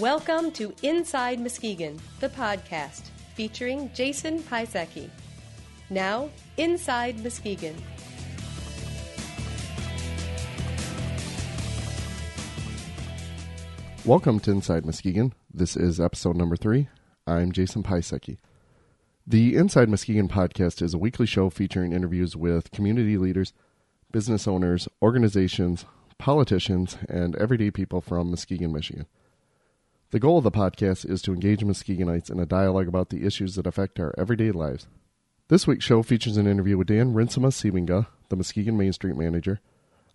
Welcome to Inside Muskegon, the podcast featuring Jason Pisecki. Now, Inside Muskegon. Welcome to Inside Muskegon. This is episode number three. I'm Jason Pisecki. The Inside Muskegon podcast is a weekly show featuring interviews with community leaders, business owners, organizations, politicians, and everyday people from Muskegon, Michigan. The goal of the podcast is to engage Muskegonites in a dialogue about the issues that affect our everyday lives. This week's show features an interview with Dan Rinsema Sybenga, the Muskegon Main Street manager,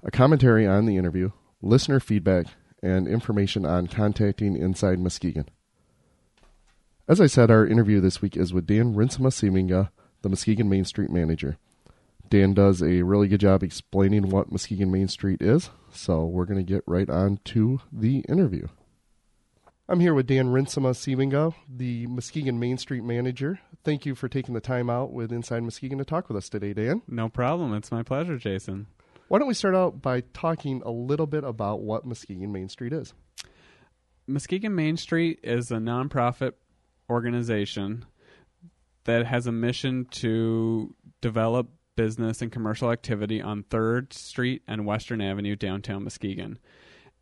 a commentary on the interview, listener feedback, and information on contacting Inside Muskegon. As I said, our interview this week is with Dan Rinsema Sybenga, the Muskegon Main Street manager. Dan does a really good job explaining what Muskegon Main Street is, so we're going to get right on to the interview. I'm here with Dan Rinsema Sybenga, the Muskegon Main Street manager. Thank you for taking the time out with Inside Muskegon to talk with us today, Dan. No problem. It's my pleasure, Jason. Why don't we start out by talking a little bit about what Muskegon Main Street is? Muskegon Main Street is a nonprofit organization that has a mission to develop business and commercial activity on 3rd Street and Western Avenue, downtown Muskegon.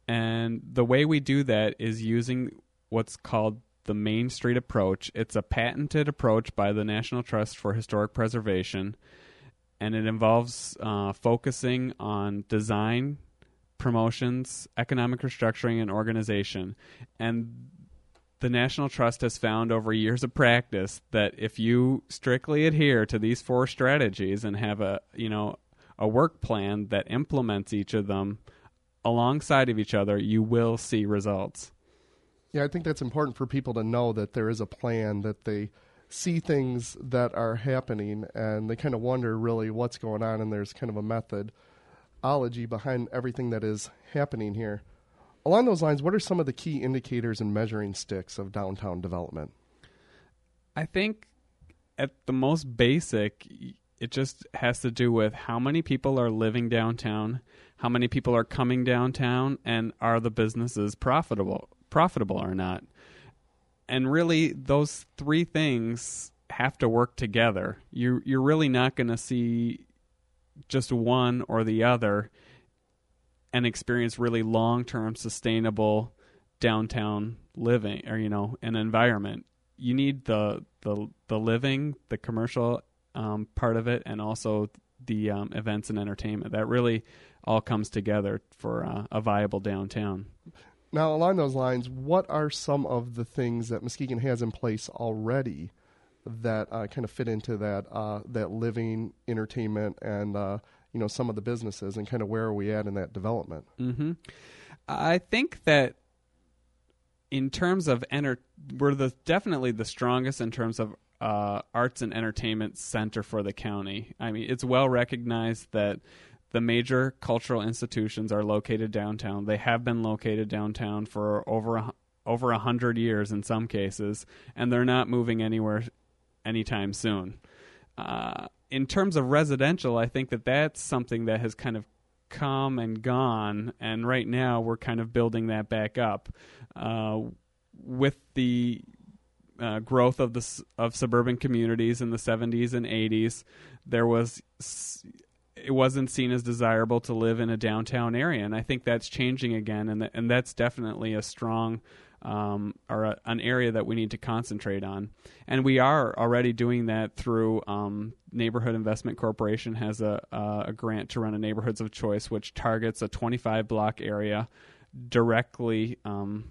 And the way we do that is using what's called the Main Street approach. It's a patented approach by the National Trust for Historic Preservation, and it involves uh, focusing on design, promotions, economic restructuring, and organization. And the National Trust has found over years of practice that if you strictly adhere to these four strategies and have a you know a work plan that implements each of them alongside of each other, you will see results. Yeah, I think that's important for people to know that there is a plan, that they see things that are happening and they kind of wonder really what's going on, and there's kind of a methodology behind everything that is happening here. Along those lines, what are some of the key indicators and measuring sticks of downtown development? I think at the most basic, it just has to do with how many people are living downtown, how many people are coming downtown, and are the businesses profitable profitable or not. And really, those three things have to work together. You you're really not going to see just one or the other and experience really long term sustainable downtown living or you know an environment. You need the the the living, the commercial um, part of it, and also the um, events and entertainment. That really all comes together for uh, a viable downtown. Now, along those lines, what are some of the things that Muskegon has in place already that uh, kind of fit into that uh, that living, entertainment, and uh, you know some of the businesses, and kind of where are we at in that development? Mm-hmm. I think that in terms of enter, we're the definitely the strongest in terms of uh, arts and entertainment center for the county. I mean, it's well recognized that the major cultural institutions are located downtown. They have been located downtown for over a, over a hundred years in some cases, and they're not moving anywhere anytime soon. Uh, in terms of residential, I think that that's something that has kind of come and gone, and right now we're kind of building that back up uh, with the uh, growth of the of suburban communities in the 70s and 80s. There was it wasn't seen as desirable to live in a downtown area, and I think that's changing again, and th- and that's definitely a strong um, or a, an area that we need to concentrate on, and we are already doing that through um, Neighborhood Investment Corporation has a, a grant to run a neighborhoods of choice, which targets a 25 block area directly um,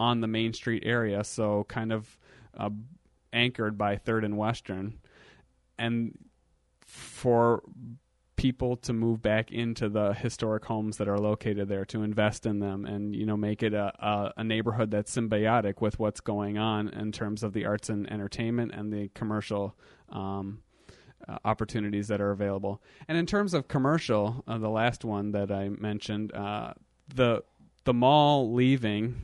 on the Main Street area, so kind of uh, anchored by Third and Western, and for people to move back into the historic homes that are located there to invest in them and you know make it a, a, a, neighborhood that's symbiotic with what's going on in terms of the arts and entertainment and the commercial um, uh, opportunities that are available. And in terms of commercial uh, the last one that I mentioned uh, the the mall leaving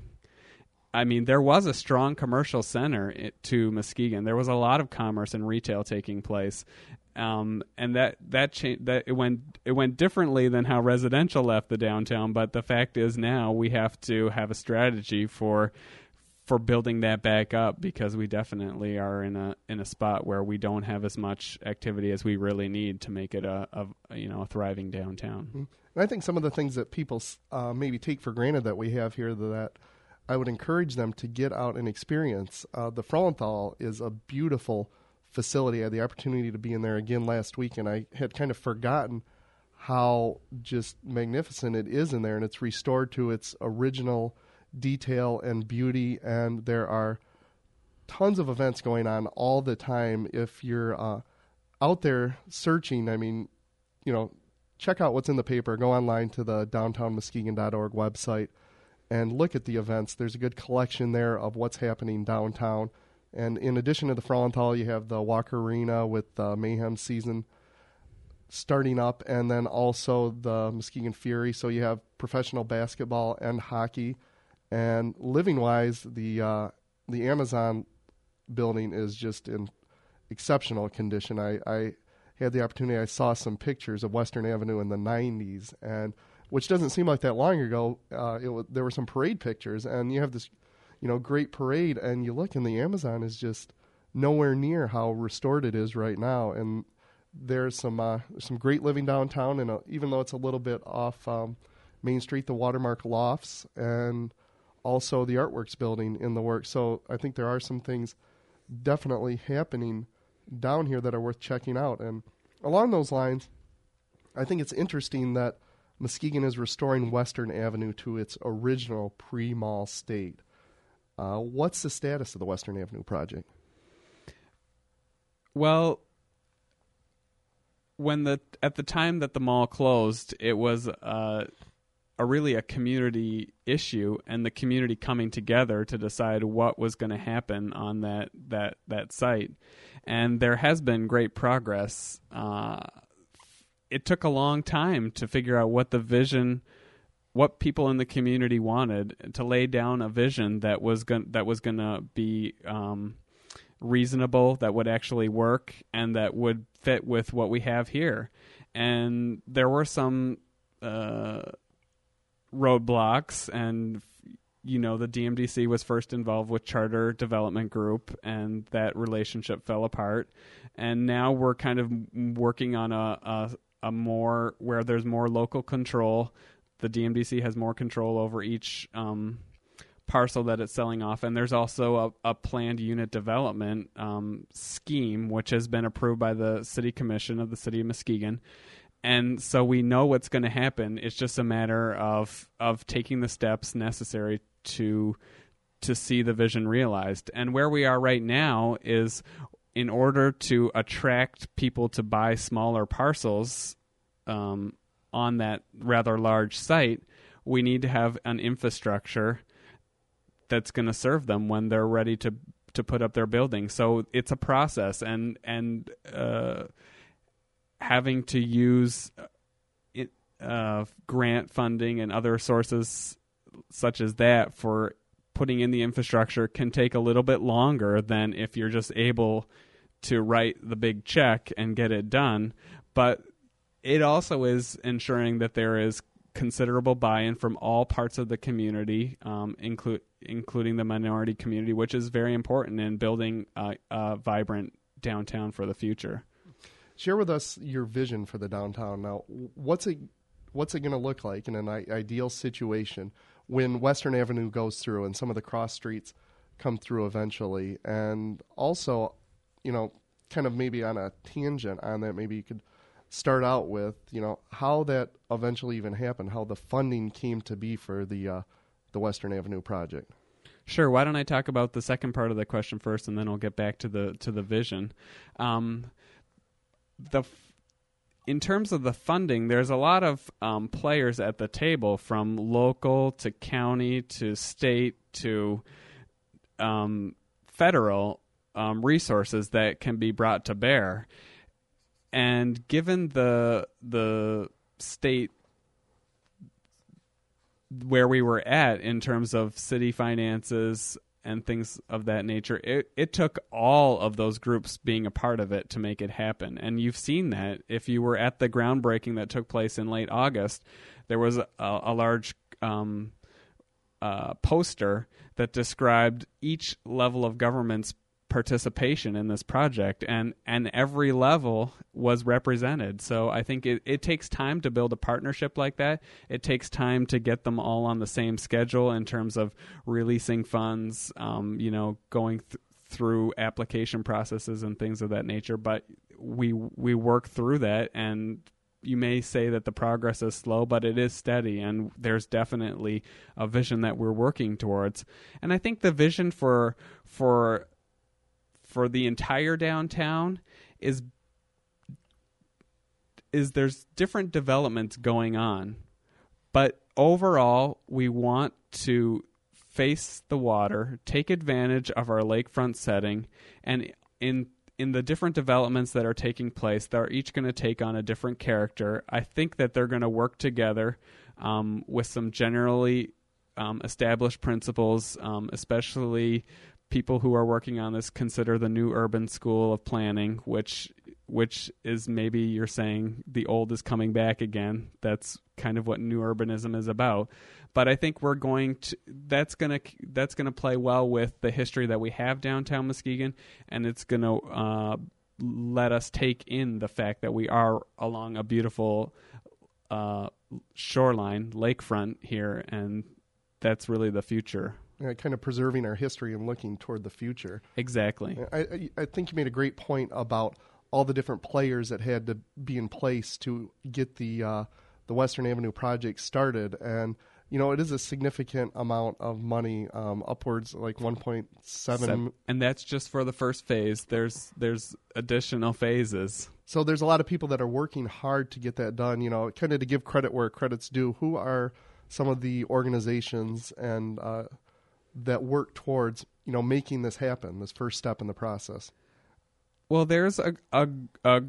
I mean, there was a strong commercial center to Muskegon. There was a lot of commerce and retail taking place, um, and that that that it went it went differently than how residential left the downtown. But the fact is now we have to have a strategy for for building that back up because we definitely are in a in a spot where we don't have as much activity as we really need to make it a, a you know a thriving downtown. Mm-hmm. And I think some of the things that people uh, maybe take for granted that we have here that I would encourage them to get out and experience. Uh, the Frauenthal is a beautiful facility. I had the opportunity to be in there again last week, and I had kind of forgotten how just magnificent it is in there, and it's restored to its original detail and beauty. And there are tons of events going on all the time. If you're uh, out there searching, I mean, you know, check out what's in the paper. Go online to the downtownmuskegon.org website and look at the events. There's a good collection there of what's happening downtown. And in addition to the Frauenthal, you have the Walker Arena with the Mayhem season starting up, and then also the Muskegon Fury. So you have professional basketball and hockey. And living wise, the uh, the Amazon building is just in exceptional condition. I, I had the opportunity. I saw some pictures of Western Avenue in the '90s, and which doesn't seem like that long ago. Uh, there were some parade pictures, and you have this you know, great parade, and you look and the Amazon is just nowhere near how restored it is right now. And there's some uh, some great living downtown, and uh, even though it's a little bit off um, Main Street, the Watermark Lofts, and also the Artworks building in the works. So I think there are some things definitely happening down here that are worth checking out. And along those lines, I think it's interesting that Muskegon is restoring Western Avenue to its original pre-mall state. Uh, what's the status of the Western Avenue project? Well, when the at the time that the mall closed, it was uh, a really a community issue, and the community coming together to decide what was going to happen on that that that site. And there has been great progress. Uh, it took a long time to figure out what the vision what people in the community wanted to lay down a vision that was going that was going to be um, reasonable, that would actually work, and that would fit with what we have here. And there were some uh, roadblocks, and you know the DMDC was first involved with Charter Development Group, and that relationship fell apart. And now we're kind of working on a, a, a more where there's more local control the DMDC has more control over each um, parcel that it's selling off, and there's also a, a planned unit development um, scheme which has been approved by the City Commission of the City of Muskegon. And so we know what's going to happen. It's just a matter of of taking the steps necessary to to see the vision realized. And where we are right now is in order to attract people to buy smaller parcels um, on that rather large site, we need to have an infrastructure that's going to serve them when they're ready to to put up their building. So it's a process, and and uh, having to use uh, grant funding and other sources such as that for putting in the infrastructure can take a little bit longer than if you're just able to write the big check and get it done. But it also is ensuring that there is considerable buy-in from all parts of the community, um, including the minority community, which is very important in building a, a vibrant downtown for the future. Share with us your vision for the downtown. Now, what's it what's it going to look like in an ideal situation when Western Avenue goes through and some of the cross streets come through eventually, and also, you know, kind of maybe on a tangent on that, maybe you could start out with, you know, how that eventually even happened, how the funding came to be for the uh, the Western Avenue project. Sure. Why don't I talk about the second part of the question first, and then I'll get back to the to the vision. Um, the in terms of the funding, there's a lot of um, players at the table, from local to county to state to um, federal um, resources that can be brought to bear and given the the state where we were at in terms of city finances and things of that nature, it, it took all of those groups being a part of it to make it happen. And you've seen that if you were at the groundbreaking that took place in late August, there was a, a large um, uh, poster that described each level of government's participation in this project and and every level was represented. So i think it, it takes time to build a partnership like that. It takes time to get them all on the same schedule in terms of releasing funds um, you know going th- through application processes and things of that nature. But we we work through that and you may say that the progress is slow, but it is steady, and there's definitely a vision that we're working towards. And I think the vision for for for the entire downtown is is there's different developments going on. But overall, we want to face the water, take advantage of our lakefront setting, and in in the different developments that are taking place, they're each going to take on a different character. I think that they're going to work together um, with some generally um, established principles, um, especially people who are working on this consider the new urban school of planning, which which is maybe you're saying the old is coming back again. That's kind of what new urbanism is about. But I think we're going to that's gonna that's gonna play well with the history that we have downtown Muskegon, and it's gonna uh, let us take in the fact that we are along a beautiful uh, shoreline, lakefront here, and that's really the future you know, kind of preserving our history and looking toward the future. Exactly. I, I, I think you made a great point about all the different players that had to be in place to get the uh, the Western Avenue project started, and you know it is a significant amount of money, um, upwards like one point seven, and that's just for the first phase. There's there's additional phases. So there's a lot of people that are working hard to get that done. You know, kind of to give credit where credit's due. Who are some of the organizations and uh, that work towards you know making this happen this first step in the process? Well there's a, a, a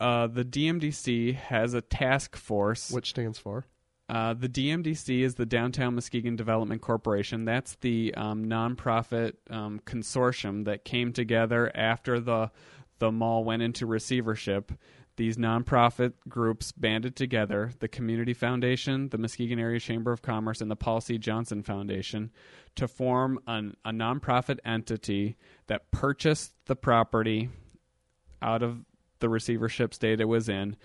uh, the DMDC has a task force. Which stands for? Uh, the DMDC is the Downtown Muskegon Development Corporation. That's the um, nonprofit um, consortium that came together after the the mall went into receivership these nonprofit groups banded together the Community Foundation, the Muskegon Area Chamber of Commerce, and the Paul C. Johnson Foundation to form an, a nonprofit entity that purchased the property out of the receivership state it was in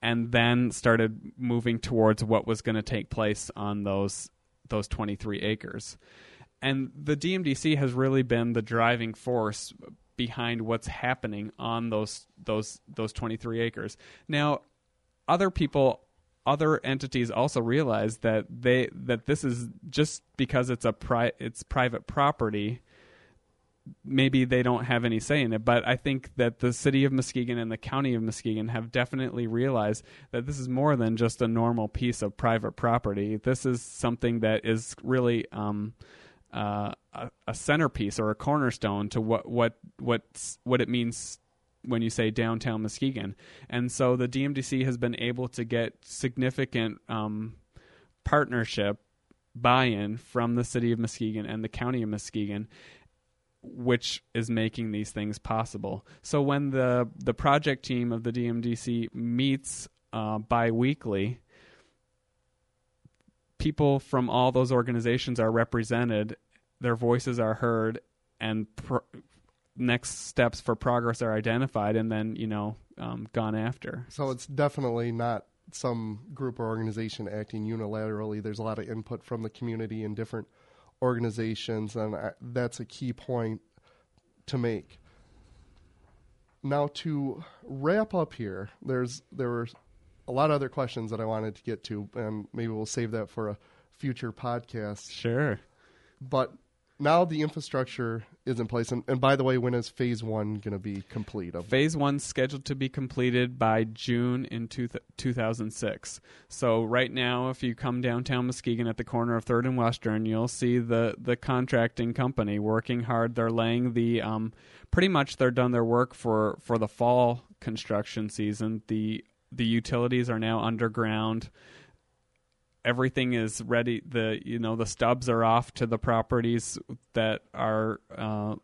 and then started moving towards what was going to take place on those those 23 acres. And the DMDC has really been the driving force behind what's happening on those those those 23 acres. Now, other people other entities also realize that they that this is just because it's a pri- it's private property maybe they don't have any say in it but i think that the city of muskegon and the county of muskegon have definitely realized that this is more than just a normal piece of private property this is something that is really um, uh, a, a, centerpiece or a cornerstone to what what what what it means when you say downtown Muskegon. And so the DMDC has been able to get significant um, partnership buy-in from the city of Muskegon and the county of Muskegon which is making these things possible. So when the the project team of the DMDC meets uh, biweekly, people from all those organizations are represented, their voices are heard, and pro- next steps for progress are identified and then you know um, gone after. So it's definitely not some group or organization acting unilaterally. There's a lot of input from the community and different organizations, and I, that's a key point to make. Now to wrap up here, there's there were a lot of other questions that I wanted to get to, and maybe we'll save that for a future podcast. Sure. But now the infrastructure is in place. And, and by the way, when is phase one going to be complete? Of- phase one scheduled to be completed by June in two th- 2006. So right now, if you come downtown Muskegon at the corner of Third and Western, you'll see the the contracting company working hard. They're laying the um, pretty much they're done their work for for the fall construction season. The the utilities are now underground everything is ready the you know the stubs are off to the properties that are uh,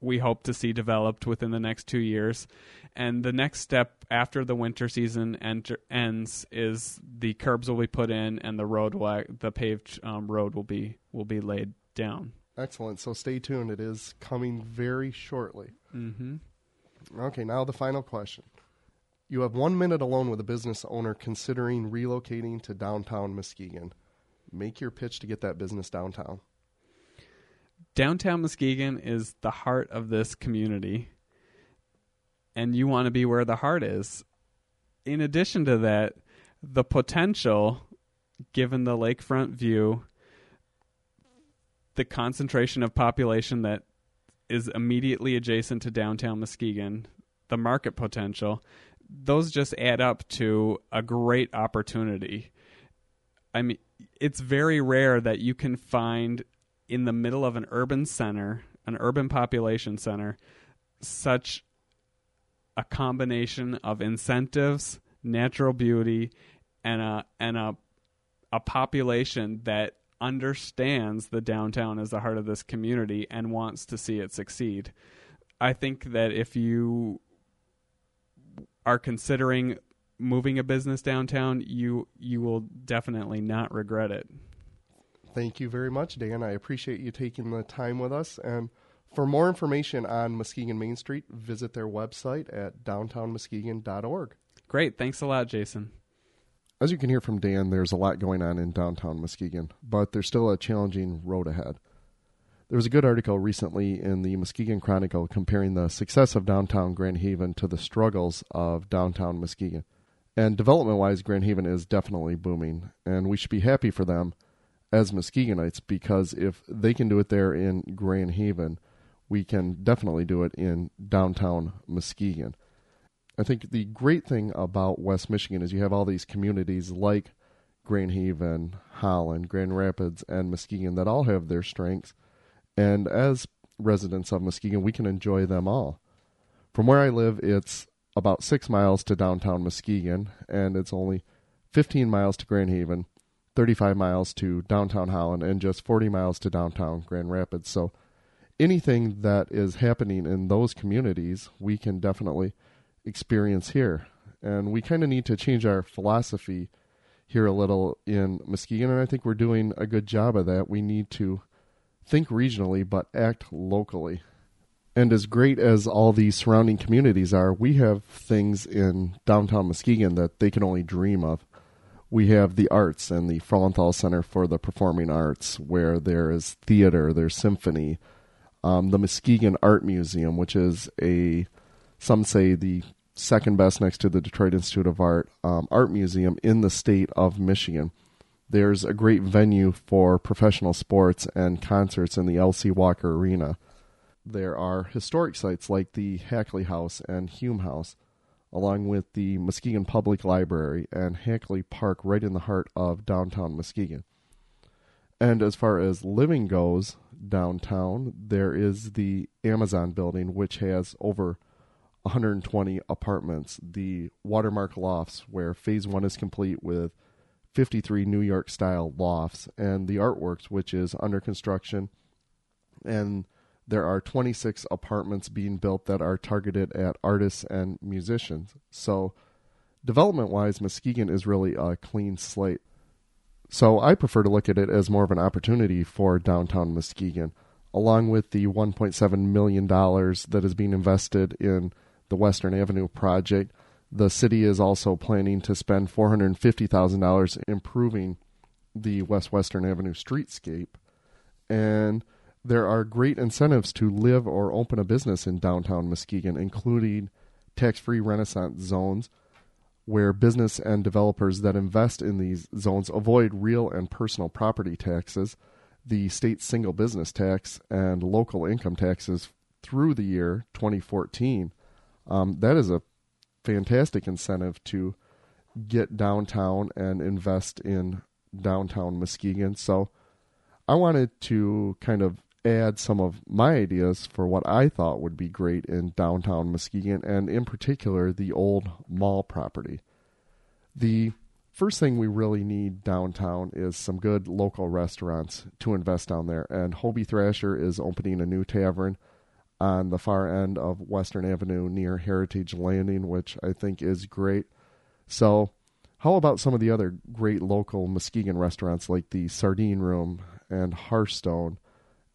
we hope to see developed within the next two years. And the next step after the winter season enter, ends is the curbs will be put in and the road the paved um, road will be will be laid down. Excellent. So stay tuned. It is coming very shortly. Mm-hmm. Okay, now the final question. You have one minute alone with a business owner considering relocating to downtown Muskegon. Make your pitch to get that business downtown. Downtown Muskegon is the heart of this community, and you want to be where the heart is. In addition to that, the potential, given the lakefront view, the concentration of population that is immediately adjacent to downtown Muskegon, the market potential, those just add up to a great opportunity. I mean, it's very rare that you can find in the middle of an urban center, an urban population center, such a combination of incentives, natural beauty, and a and a a population that understands the downtown as the heart of this community and wants to see it succeed. I think that if you are considering moving a business downtown, you you will definitely not regret it. Thank you very much, Dan. I appreciate you taking the time with us. And for more information on Muskegon Main Street, visit their website at downtownmuskegon.org. Great. Thanks a lot, Jason. As you can hear from Dan, there's a lot going on in downtown Muskegon, but there's still a challenging road ahead. There was a good article recently in the Muskegon Chronicle comparing the success of downtown Grand Haven to the struggles of downtown Muskegon. And development wise, Grand Haven is definitely booming, and we should be happy for them as Muskegonites because if they can do it there in Grand Haven, we can definitely do it in downtown Muskegon. I think the great thing about West Michigan is you have all these communities like Grand Haven, Holland, Grand Rapids, and Muskegon that all have their strengths. And as residents of Muskegon, we can enjoy them all. From where I live, it's about six miles to downtown Muskegon, and it's only 15 miles to Grand Haven, 35 miles to downtown Holland, and just 40 miles to downtown Grand Rapids. So anything that is happening in those communities, we can definitely experience here. And we kind of need to change our philosophy here a little in Muskegon, and I think we're doing a good job of that. We need to think regionally but act locally. And as great as all these surrounding communities are, we have things in downtown Muskegon that they can only dream of. We have the arts and the Frauenthal Center for the Performing Arts, where there is theater, there's symphony, um, the Muskegon Art Museum, which is a, some say the second best next to the Detroit Institute of Art um, art museum in the state of Michigan. There's a great venue for professional sports and concerts in the L.C. Walker Arena. There are historic sites like the Hackley House and Hume House, along with the Muskegon Public Library and Hackley Park right in the heart of downtown Muskegon. And as far as living goes downtown, there is the Amazon building, which has over 120 apartments. The Watermark Lofts, where phase one is complete with 53 New York style lofts, and the Artworks, which is under construction. And there are 26 apartments being built that are targeted at artists and musicians. So, development wise, Muskegon is really a clean slate. So, I prefer to look at it as more of an opportunity for downtown Muskegon, along with the $1.7 million that is being invested in the Western Avenue project. The city is also planning to spend $450,000 improving the West Western Avenue streetscape. And there are great incentives to live or open a business in downtown Muskegon, including tax free Renaissance zones where business and developers that invest in these zones avoid real and personal property taxes, the state single business tax, and local income taxes through the year 2014 um, that is a fantastic incentive to get downtown and invest in downtown Muskegon. So I wanted to kind of add some of my ideas for what I thought would be great in downtown Muskegon, and in particular, the old mall property. The first thing we really need downtown is some good local restaurants to invest down there, and Hobie Thrasher is opening a new tavern on the far end of Western Avenue near Heritage Landing, which I think is great. So, how about some of the other great local Muskegon restaurants like the Sardine Room and Hearthstone?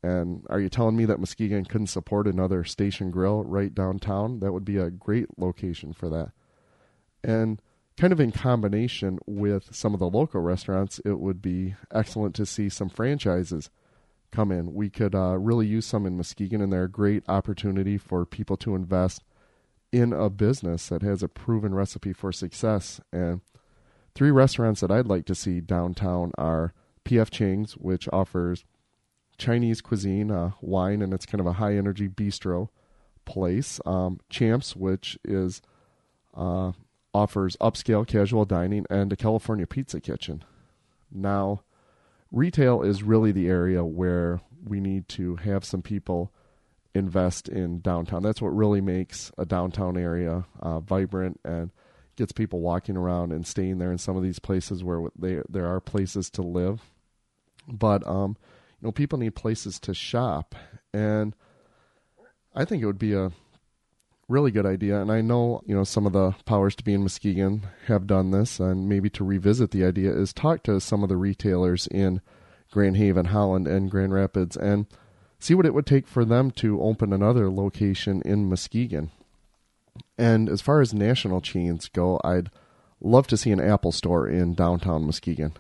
And are you telling me that Muskegon couldn't support another station grill right downtown? That would be a great location for that. And kind of in combination with some of the local restaurants, it would be excellent to see some franchises come in. We could uh, really use some in Muskegon, and they're a great opportunity for people to invest in a business that has a proven recipe for success. And three restaurants that I'd like to see downtown are PF Chang's, which offers Chinese cuisine, uh, wine, and it's kind of a high energy bistro place. Um, Champps, which is uh, offers upscale casual dining and a California pizza kitchen. Now, retail is really the area where we need to have some people invest in downtown. That's what really makes a downtown area uh, vibrant and gets people walking around and staying there in some of these places where they there are places to live. But um, you know, people need places to shop, and I think it would be a really good idea. And I know, you know, some of the powers to be in Muskegon have done this, and maybe to revisit the idea is talk to some of the retailers in Grand Haven, Holland, and Grand Rapids, and see what it would take for them to open another location in Muskegon. And as far as national chains go, I'd love to see an Apple store in downtown Muskegon.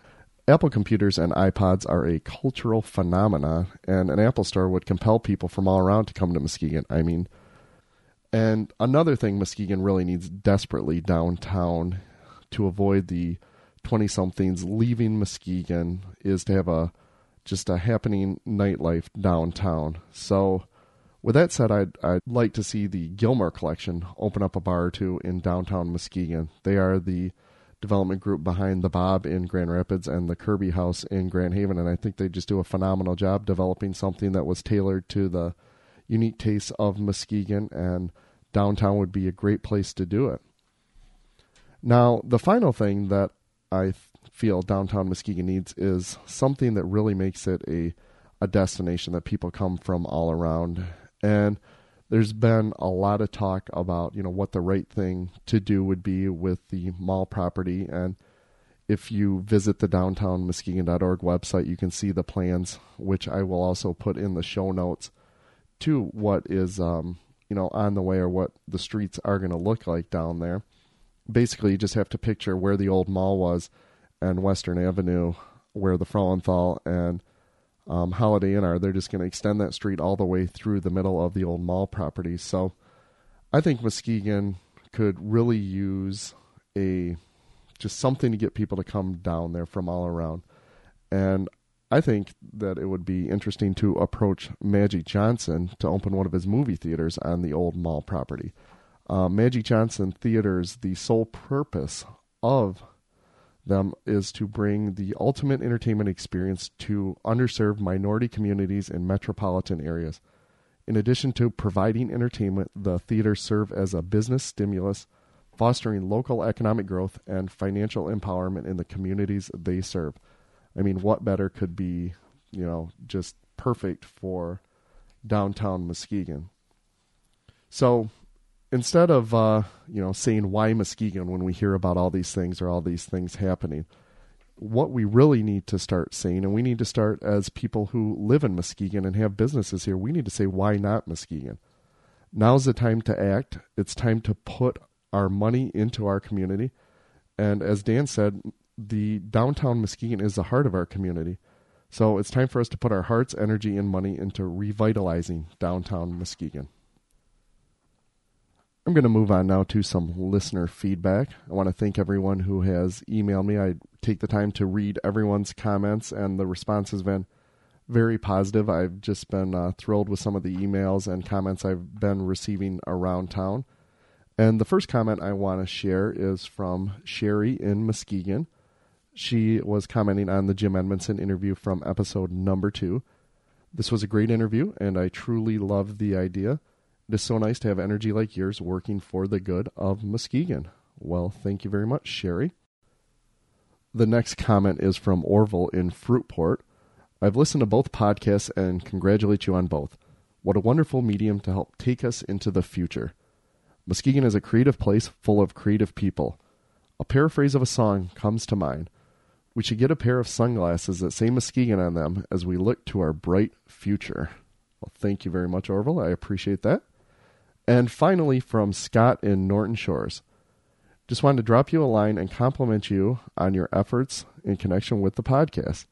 Apple computers and iPods are a cultural phenomenon, and an Apple store would compel people from all around to come to Muskegon. I mean, and another thing Muskegon really needs desperately downtown to avoid the 20 somethings leaving Muskegon is to have a just a happening nightlife downtown. So with that said, I'd, I'd like to see the Gilmore Collection open up a bar or two in downtown Muskegon. They are the development group behind the Bob in Grand Rapids and the Kirby House in Grand Haven, and I think they just do a phenomenal job developing something that was tailored to the unique tastes of Muskegon, and downtown would be a great place to do it. Now, the final thing that I feel downtown Muskegon needs is something that really makes it a a destination that people come from all around. And there's been a lot of talk about, you know, what the right thing to do would be with the mall property and if you visit the downtownmuskegon.org website, you can see the plans, which I will also put in the show notes to what is, um, you know, on the way or what the streets are going to look like down there. Basically, you just have to picture where the old mall was and Western Avenue, where the Frauenthal and um, Holiday Inn are. They're just going to extend that street all the way through the middle of the old mall property. So I think Muskegon could really use a just something to get people to come down there from all around. And I think that it would be interesting to approach Magic Johnson to open one of his movie theaters on the old mall property. Uh, Magic Johnson Theaters, the sole purpose of them is to bring the ultimate entertainment experience to underserved minority communities in metropolitan areas. In addition to providing entertainment, the theaters serve as a business stimulus, fostering local economic growth and financial empowerment in the communities they serve. I mean, what better could be, you know, just perfect for downtown Muskegon? So, instead of uh, you know saying why Muskegon when we hear about all these things or all these things happening, what we really need to start saying, and we need to start as people who live in Muskegon and have businesses here, we need to say why not Muskegon. Now's the time to act. It's time to put our money into our community, and as Dan said, the downtown Muskegon is the heart of our community. So it's time for us to put our hearts, energy, and money into revitalizing downtown Muskegon. I'm going to move on now to some listener feedback. I want to thank everyone who has emailed me. I take the time to read everyone's comments, and the response has been very positive. I've just been uh, thrilled with some of the emails and comments I've been receiving around town. And the first comment I want to share is from Sherry in Muskegon. She was commenting on the Jim Edmondson interview from episode number two. This was a great interview, and I truly love the idea. It is so nice to have energy like yours working for the good of Muskegon. Well, thank you very much, Sherry. The next comment is from Orville in Fruitport. I've listened to both podcasts and congratulate you on both. What a wonderful medium to help take us into the future. Muskegon is a creative place full of creative people. A paraphrase of a song comes to mind. We should get a pair of sunglasses that say Muskegon on them as we look to our bright future. Well, thank you very much, Orville. I appreciate that. And finally, from Scott in Norton Shores. Just wanted to drop you a line and compliment you on your efforts in connection with the podcast.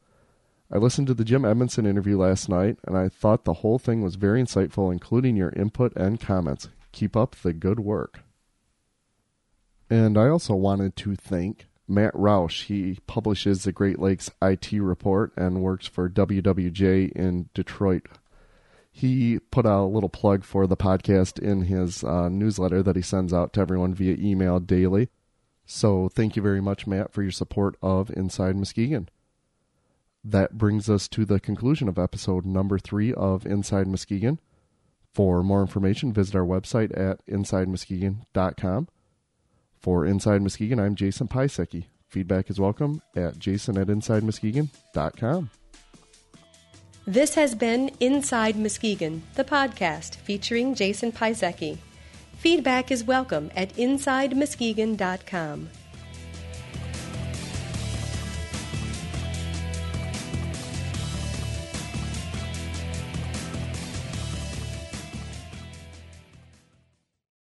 I listened to the Jim Edmondson interview last night, and I thought the whole thing was very insightful, including your input and comments. Keep up the good work. And I also wanted to thank Matt Roush. He publishes the Great Lakes IT Report and works for WWJ in Detroit. He put out a little plug for the podcast in his uh, newsletter that he sends out to everyone via email daily. So thank you very much, Matt, for your support of Inside Muskegon. That brings us to the conclusion of episode number three of Inside Muskegon. For more information, visit our website at insidemuskegon.com. For Inside Muskegon, I'm Jason Pisecki. Feedback is welcome at jason at insidemuskegon.com. This has been Inside Muskegon, the podcast featuring Jason Pisecki. Feedback is welcome at insidemuskegon.com.